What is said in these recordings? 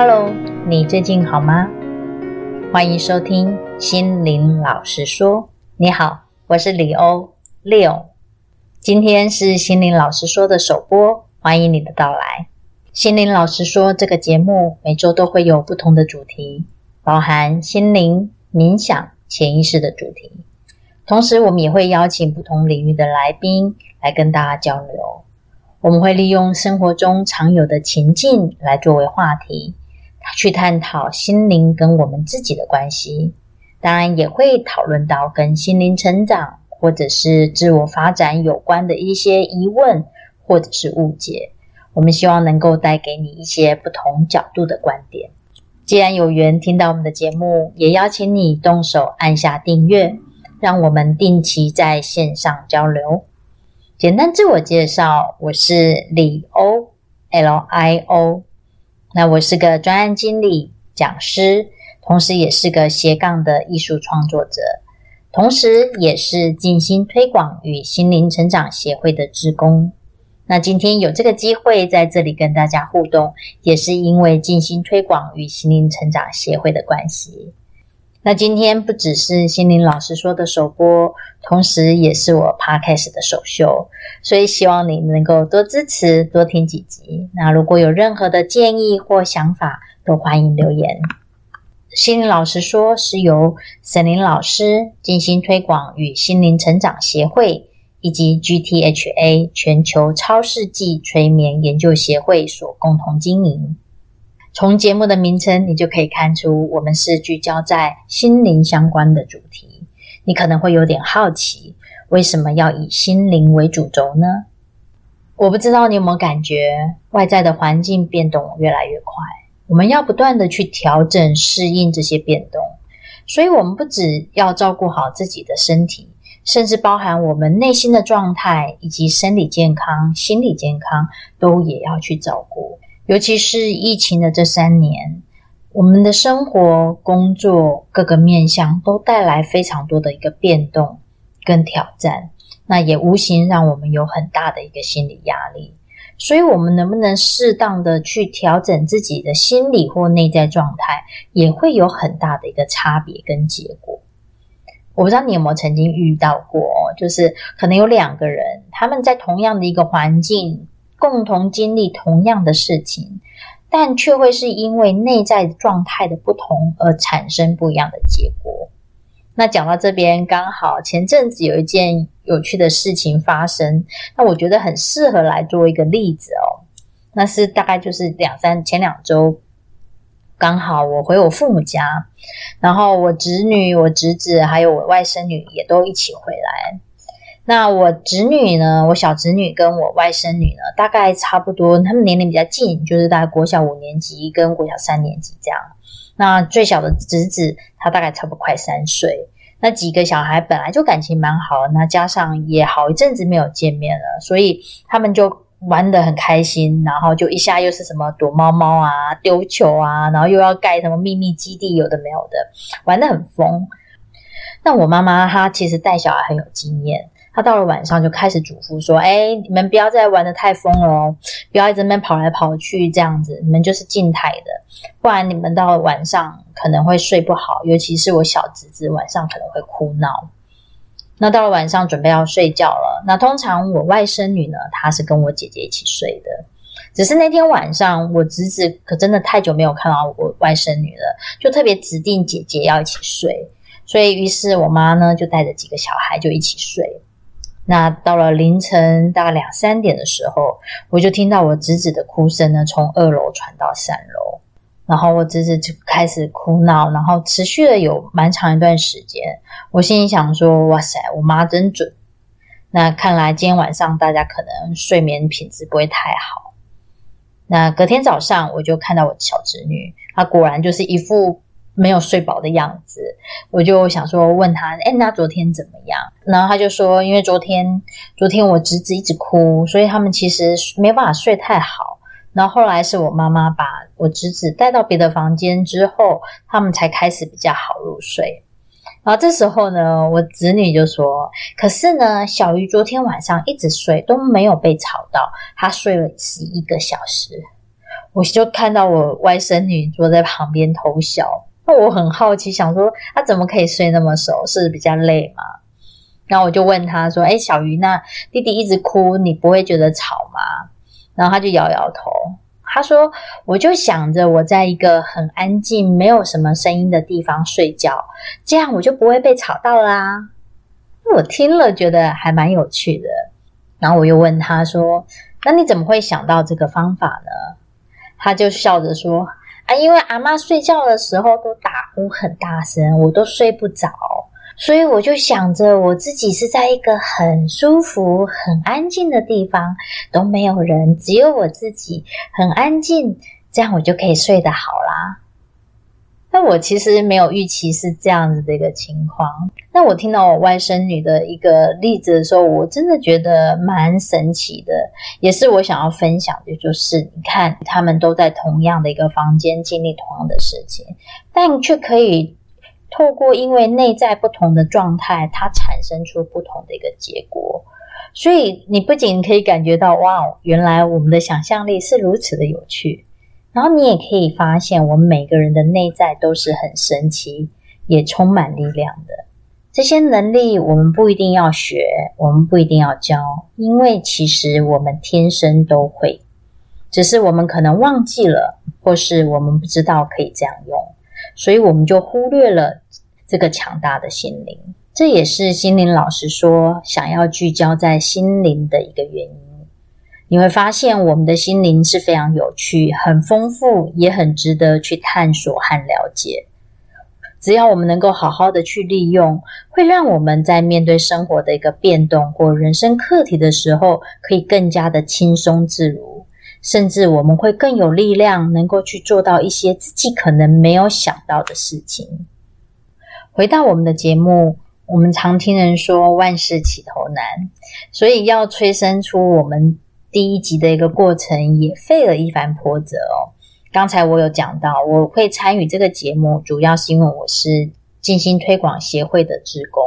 Hello，你最近好吗？欢迎收听心灵老实说。你好，我是李欧 Leo。今天是心灵老实说的首播，欢迎你的到来。心灵老实说这个节目每周都会有不同的主题，包含心灵、冥想、潜意识的主题。同时，我们也会邀请不同领域的来宾来跟大家交流。我们会利用生活中常有的情境来作为话题，去探讨心灵跟我们自己的关系。当然，也会讨论到跟心灵成长或者是自我发展有关的一些疑问或者是误解。我们希望能够带给你一些不同角度的观点。既然有缘听到我们的节目，也邀请你动手按下订阅，让我们定期在线上交流。简单自我介绍，我是李欧，L-I-O。那我是个专案经理、讲师，同时也是个斜杠的艺术创作者，同时也是静心推广与心灵成长协会的职工。那今天有这个机会在这里跟大家互动，也是因为静心推广与心灵成长协会的关系。那今天不只是心灵老师说的首播，同时也是我 Podcast 的首秀，所以希望你能够多支持，多听几集。那如果有任何的建议或想法，都欢迎留言。心灵老师说是由沈林老师、静心推广与心灵成长协会以及 GTHA 全球超世纪催眠研究协会所共同经营。从节目的名称，你就可以看出我们是聚焦在心灵相关的主题。你可能会有点好奇，为什么要以心灵为主轴呢？我不知道你有没有感觉，外在的环境变动越来越快，我们要不断的去调整、适应这些变动。所以，我们不只要照顾好自己的身体，甚至包含我们内心的状态以及生理健康、心理健康，都也要去照顾。尤其是疫情的这三年，我们的生活、工作各个面向都带来非常多的一个变动跟挑战，那也无形让我们有很大的一个心理压力。所以，我们能不能适当的去调整自己的心理或内在状态，也会有很大的一个差别跟结果。我不知道你有没有曾经遇到过，就是可能有两个人，他们在同样的一个环境。共同经历同样的事情，但却会是因为内在状态的不同而产生不一样的结果。那讲到这边，刚好前阵子有一件有趣的事情发生，那我觉得很适合来做一个例子哦。那是大概就是两三前两周，刚好我回我父母家，然后我侄女、我侄子还有我外甥女也都一起回来。那我侄女呢？我小侄女跟我外甥女呢，大概差不多，他们年龄比较近，就是大概国小五年级跟国小三年级这样。那最小的侄子，他大概差不多快三岁。那几个小孩本来就感情蛮好，那加上也好一阵子没有见面了，所以他们就玩得很开心。然后就一下又是什么躲猫猫啊、丢球啊，然后又要盖什么秘密基地，有的没有的，玩得很疯。那我妈妈她其实带小孩很有经验。他到了晚上就开始嘱咐说：“哎，你们不要再玩的太疯了哦，不要一直在那边跑来跑去这样子，你们就是静态的，不然你们到了晚上可能会睡不好，尤其是我小侄子晚上可能会哭闹。那到了晚上准备要睡觉了，那通常我外甥女呢，她是跟我姐姐一起睡的，只是那天晚上我侄子可真的太久没有看到我外甥女了，就特别指定姐姐要一起睡，所以于是我妈呢就带着几个小孩就一起睡。”那到了凌晨大概两三点的时候，我就听到我侄子的哭声呢，从二楼传到三楼，然后我侄子就开始哭闹，然后持续了有蛮长一段时间。我心里想说：“哇塞，我妈真准。”那看来今天晚上大家可能睡眠品质不会太好。那隔天早上，我就看到我小侄女，她果然就是一副。没有睡饱的样子，我就想说问他，哎，那昨天怎么样？然后他就说，因为昨天昨天我侄子一直哭，所以他们其实没办法睡太好。然后后来是我妈妈把我侄子带到别的房间之后，他们才开始比较好入睡。然后这时候呢，我侄女就说，可是呢，小鱼昨天晚上一直睡都没有被吵到，她睡了十一个小时。我就看到我外甥女坐在旁边偷笑。那我很好奇，想说他怎么可以睡那么熟？是比较累吗？然后我就问他说：“哎，小鱼，那弟弟一直哭，你不会觉得吵吗？”然后他就摇摇头。他说：“我就想着我在一个很安静、没有什么声音的地方睡觉，这样我就不会被吵到啦。”我听了觉得还蛮有趣的。然后我又问他说：“那你怎么会想到这个方法呢？”他就笑着说：“啊，因为阿妈睡觉的时候都打呼很大声，我都睡不着。”所以我就想着，我自己是在一个很舒服、很安静的地方，都没有人，只有我自己，很安静，这样我就可以睡得好了。那我其实没有预期是这样子的一个情况。那我听到我外甥女的一个例子的时候，我真的觉得蛮神奇的，也是我想要分享的，就是你看，他们都在同样的一个房间经历同样的事情，但却可以。透过因为内在不同的状态，它产生出不同的一个结果，所以你不仅可以感觉到哇，原来我们的想象力是如此的有趣，然后你也可以发现，我们每个人的内在都是很神奇，也充满力量的。这些能力我们不一定要学，我们不一定要教，因为其实我们天生都会，只是我们可能忘记了，或是我们不知道可以这样用。所以我们就忽略了这个强大的心灵，这也是心灵老师说想要聚焦在心灵的一个原因。你会发现，我们的心灵是非常有趣、很丰富，也很值得去探索和了解。只要我们能够好好的去利用，会让我们在面对生活的一个变动或人生课题的时候，可以更加的轻松自如。甚至我们会更有力量，能够去做到一些自己可能没有想到的事情。回到我们的节目，我们常听人说万事起头难，所以要催生出我们第一集的一个过程，也费了一番波折哦。刚才我有讲到，我会参与这个节目，主要是因为我是静心推广协会的职工。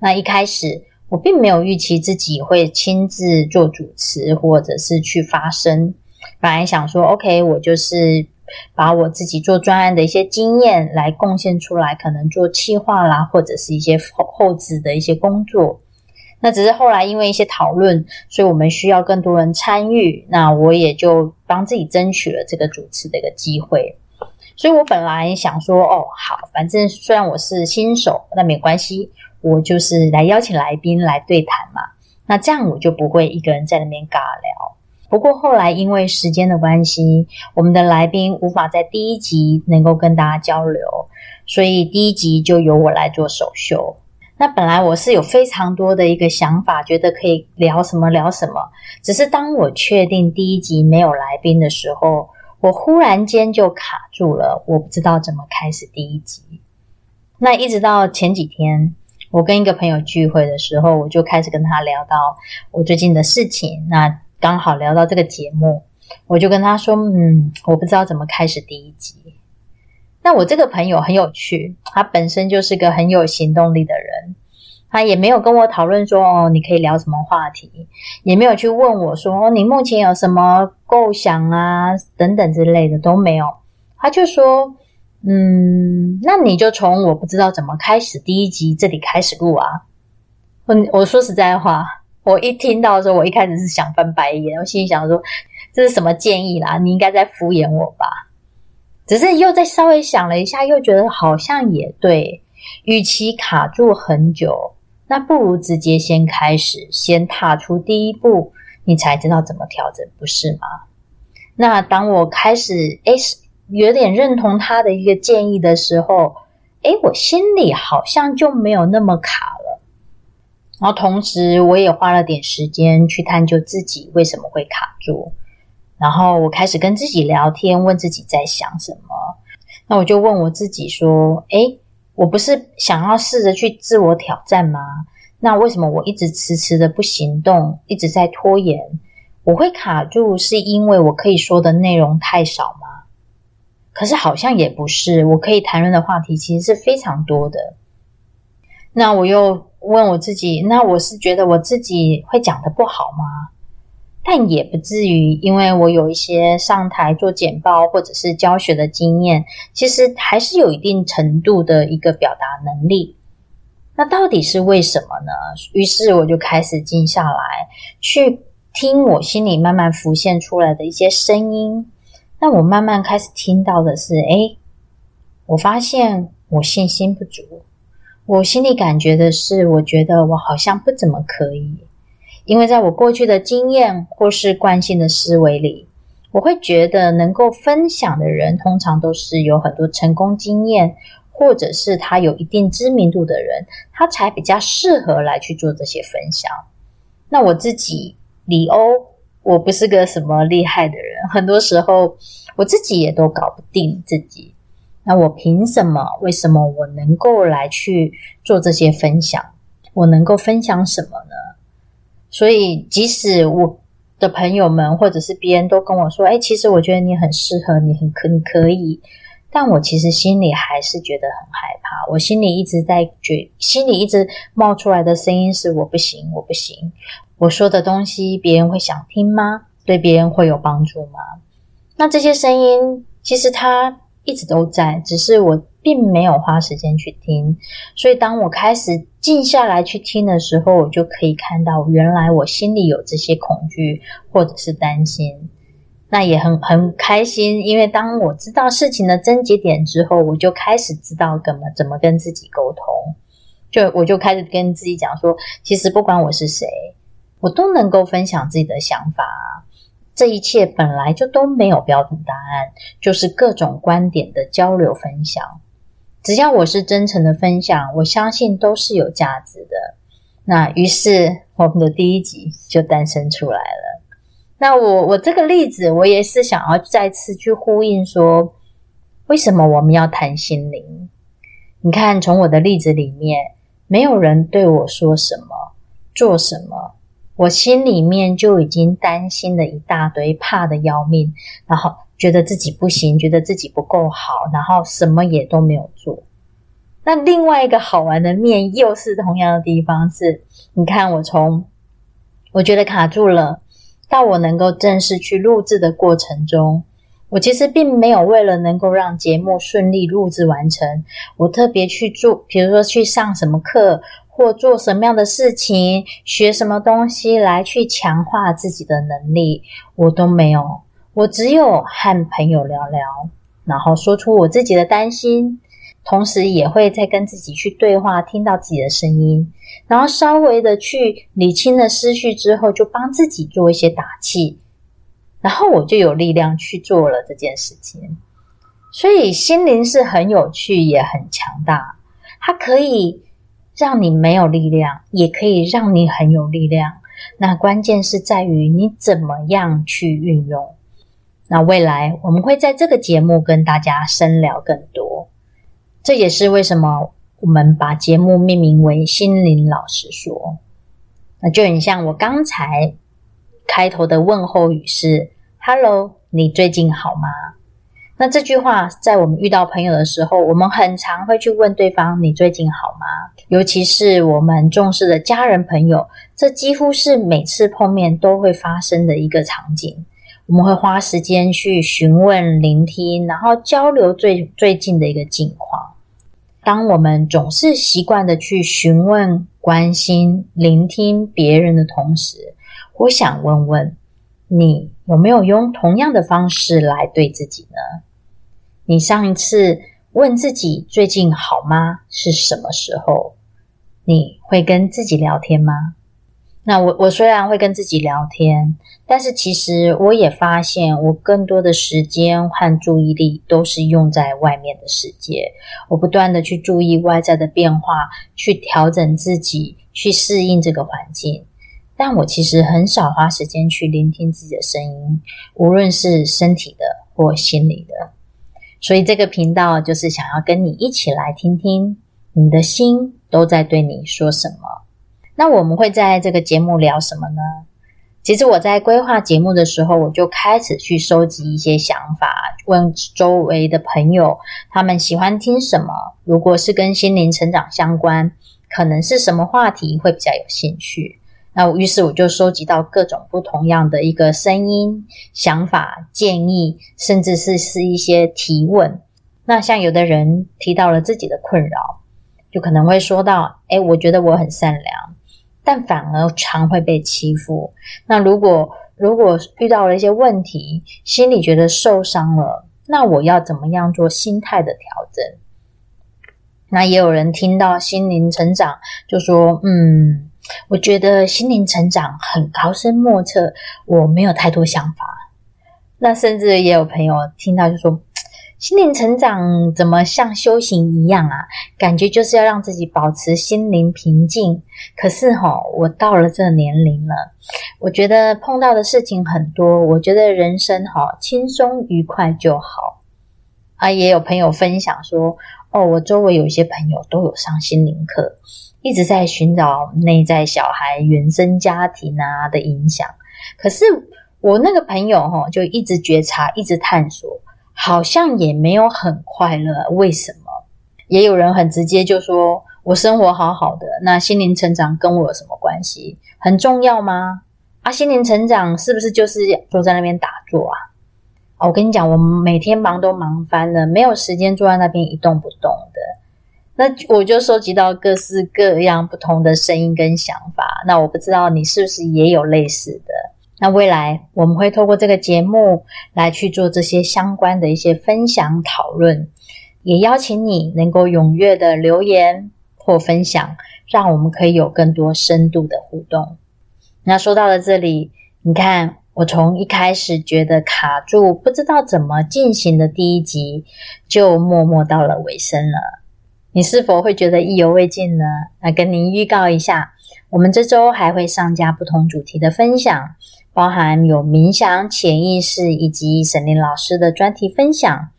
那一开始。我并没有预期自己会亲自做主持，或者是去发声。本来想说，OK，我就是把我自己做专案的一些经验来贡献出来，可能做企划啦，或者是一些后后置的一些工作。那只是后来因为一些讨论，所以我们需要更多人参与。那我也就帮自己争取了这个主持的一个机会。所以我本来想说，哦，好，反正虽然我是新手，那没关系。我就是来邀请来宾来对谈嘛，那这样我就不会一个人在那边尬聊。不过后来因为时间的关系，我们的来宾无法在第一集能够跟大家交流，所以第一集就由我来做首秀。那本来我是有非常多的一个想法，觉得可以聊什么聊什么，只是当我确定第一集没有来宾的时候，我忽然间就卡住了，我不知道怎么开始第一集。那一直到前几天。我跟一个朋友聚会的时候，我就开始跟他聊到我最近的事情。那刚好聊到这个节目，我就跟他说：“嗯，我不知道怎么开始第一集。”那我这个朋友很有趣，他本身就是个很有行动力的人，他也没有跟我讨论说：“哦，你可以聊什么话题？”也没有去问我说：“，你目前有什么构想啊？”等等之类的都没有。他就说。嗯，那你就从我不知道怎么开始第一集这里开始录啊。我我说实在话，我一听到的时候，我一开始是想翻白眼，我心里想说，这是什么建议啦？你应该在敷衍我吧？只是又再稍微想了一下，又觉得好像也对。与其卡住很久，那不如直接先开始，先踏出第一步，你才知道怎么调整，不是吗？那当我开始诶有点认同他的一个建议的时候，诶，我心里好像就没有那么卡了。然后同时，我也花了点时间去探究自己为什么会卡住。然后我开始跟自己聊天，问自己在想什么。那我就问我自己说：诶，我不是想要试着去自我挑战吗？那为什么我一直迟迟的不行动，一直在拖延？我会卡住，是因为我可以说的内容太少吗？可是好像也不是，我可以谈论的话题其实是非常多的。那我又问我自己，那我是觉得我自己会讲得不好吗？但也不至于，因为我有一些上台做简报或者是教学的经验，其实还是有一定程度的一个表达能力。那到底是为什么呢？于是我就开始静下来，去听我心里慢慢浮现出来的一些声音。那我慢慢开始听到的是，诶，我发现我信心不足。我心里感觉的是，我觉得我好像不怎么可以。因为在我过去的经验或是惯性的思维里，我会觉得能够分享的人，通常都是有很多成功经验，或者是他有一定知名度的人，他才比较适合来去做这些分享。那我自己李欧，我不是个什么厉害的人，很多时候我自己也都搞不定自己。那我凭什么？为什么我能够来去做这些分享？我能够分享什么呢？所以，即使我的朋友们或者是别人都跟我说：“哎，其实我觉得你很适合，你很可，你可以。”但我其实心里还是觉得很害怕。我心里一直在觉，心里一直冒出来的声音是：“我不行，我不行。”我说的东西，别人会想听吗？对别人会有帮助吗？那这些声音，其实它一直都在，只是我。并没有花时间去听，所以当我开始静下来去听的时候，我就可以看到原来我心里有这些恐惧或者是担心。那也很很开心，因为当我知道事情的症结点之后，我就开始知道怎么怎么跟自己沟通。就我就开始跟自己讲说，其实不管我是谁，我都能够分享自己的想法。这一切本来就都没有标准答案，就是各种观点的交流分享。只要我是真诚的分享，我相信都是有价值的。那于是我们的第一集就诞生出来了。那我我这个例子，我也是想要再次去呼应说，为什么我们要谈心灵？你看，从我的例子里面，没有人对我说什么、做什么，我心里面就已经担心了一大堆，怕的要命，然后。觉得自己不行，觉得自己不够好，然后什么也都没有做。那另外一个好玩的面，又是同样的地方是，你看我从我觉得卡住了，到我能够正式去录制的过程中，我其实并没有为了能够让节目顺利录制完成，我特别去做，比如说去上什么课，或做什么样的事情，学什么东西来去强化自己的能力，我都没有。我只有和朋友聊聊，然后说出我自己的担心，同时也会再跟自己去对话，听到自己的声音，然后稍微的去理清了思绪之后，就帮自己做一些打气，然后我就有力量去做了这件事情。所以心灵是很有趣，也很强大，它可以让你没有力量，也可以让你很有力量。那关键是在于你怎么样去运用。那未来我们会在这个节目跟大家深聊更多，这也是为什么我们把节目命名为“心灵老实说”。那就很像我刚才开头的问候语是 “Hello，你最近好吗？”那这句话在我们遇到朋友的时候，我们很常会去问对方“你最近好吗？”尤其是我们重视的家人朋友，这几乎是每次碰面都会发生的一个场景。我们会花时间去询问、聆听，然后交流最最近的一个近况。当我们总是习惯的去询问、关心、聆听别人的同时，我想问问你，有没有用同样的方式来对自己呢？你上一次问自己最近好吗？是什么时候？你会跟自己聊天吗？那我我虽然会跟自己聊天，但是其实我也发现，我更多的时间和注意力都是用在外面的世界。我不断的去注意外在的变化，去调整自己，去适应这个环境。但我其实很少花时间去聆听自己的声音，无论是身体的或心理的。所以这个频道就是想要跟你一起来听听，你的心都在对你说什么。那我们会在这个节目聊什么呢？其实我在规划节目的时候，我就开始去收集一些想法，问周围的朋友，他们喜欢听什么？如果是跟心灵成长相关，可能是什么话题会比较有兴趣？那于是我就收集到各种不同样的一个声音、想法、建议，甚至是是一些提问。那像有的人提到了自己的困扰，就可能会说到：“诶，我觉得我很善良，但反而常会被欺负。那如果如果遇到了一些问题，心里觉得受伤了，那我要怎么样做心态的调整？”那也有人听到心灵成长，就说：“嗯，我觉得心灵成长很高深莫测，我没有太多想法。”那甚至也有朋友听到就说：“心灵成长怎么像修行一样啊？感觉就是要让自己保持心灵平静。可是齁，我到了这年龄了，我觉得碰到的事情很多，我觉得人生齁轻松愉快就好。”啊，也有朋友分享说。哦，我周围有一些朋友都有上心灵课，一直在寻找内在小孩、原生家庭啊的影响。可是我那个朋友哈，就一直觉察，一直探索，好像也没有很快乐。为什么？也有人很直接就说：“我生活好好的，那心灵成长跟我有什么关系？很重要吗？”啊，心灵成长是不是就是坐在那边打坐啊？哦我跟你讲，我每天忙都忙翻了，没有时间坐在那边一动不动的。那我就收集到各式各样不同的声音跟想法。那我不知道你是不是也有类似的？那未来我们会透过这个节目来去做这些相关的一些分享讨论，也邀请你能够踊跃的留言或分享，让我们可以有更多深度的互动。那说到了这里，你看。我从一开始觉得卡住，不知道怎么进行的第一集，就默默到了尾声了。你是否会觉得意犹未尽呢？那跟您预告一下，我们这周还会上架不同主题的分享，包含有冥想、潜意识以及沈林老师的专题分享。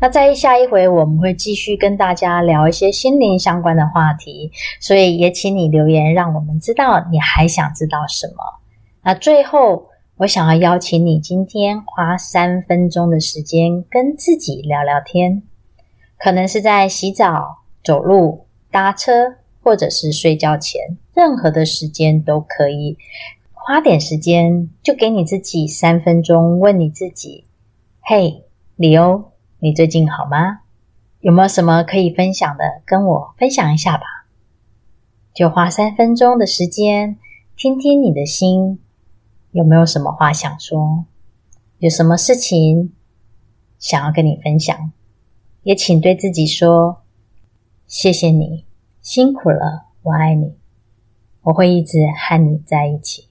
那在下一回，我们会继续跟大家聊一些心灵相关的话题，所以也请你留言，让我们知道你还想知道什么。那最后。我想要邀请你今天花三分钟的时间跟自己聊聊天，可能是在洗澡、走路、搭车，或者是睡觉前，任何的时间都可以。花点时间，就给你自己三分钟，问你自己：“嘿，李欧，你最近好吗？有没有什么可以分享的？跟我分享一下吧。”就花三分钟的时间，听听你的心。有没有什么话想说？有什么事情想要跟你分享？也请对自己说：“谢谢你，辛苦了，我爱你，我会一直和你在一起。”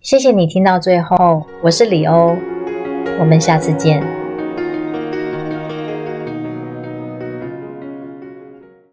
谢谢你听到最后，我是李欧，我们下次见。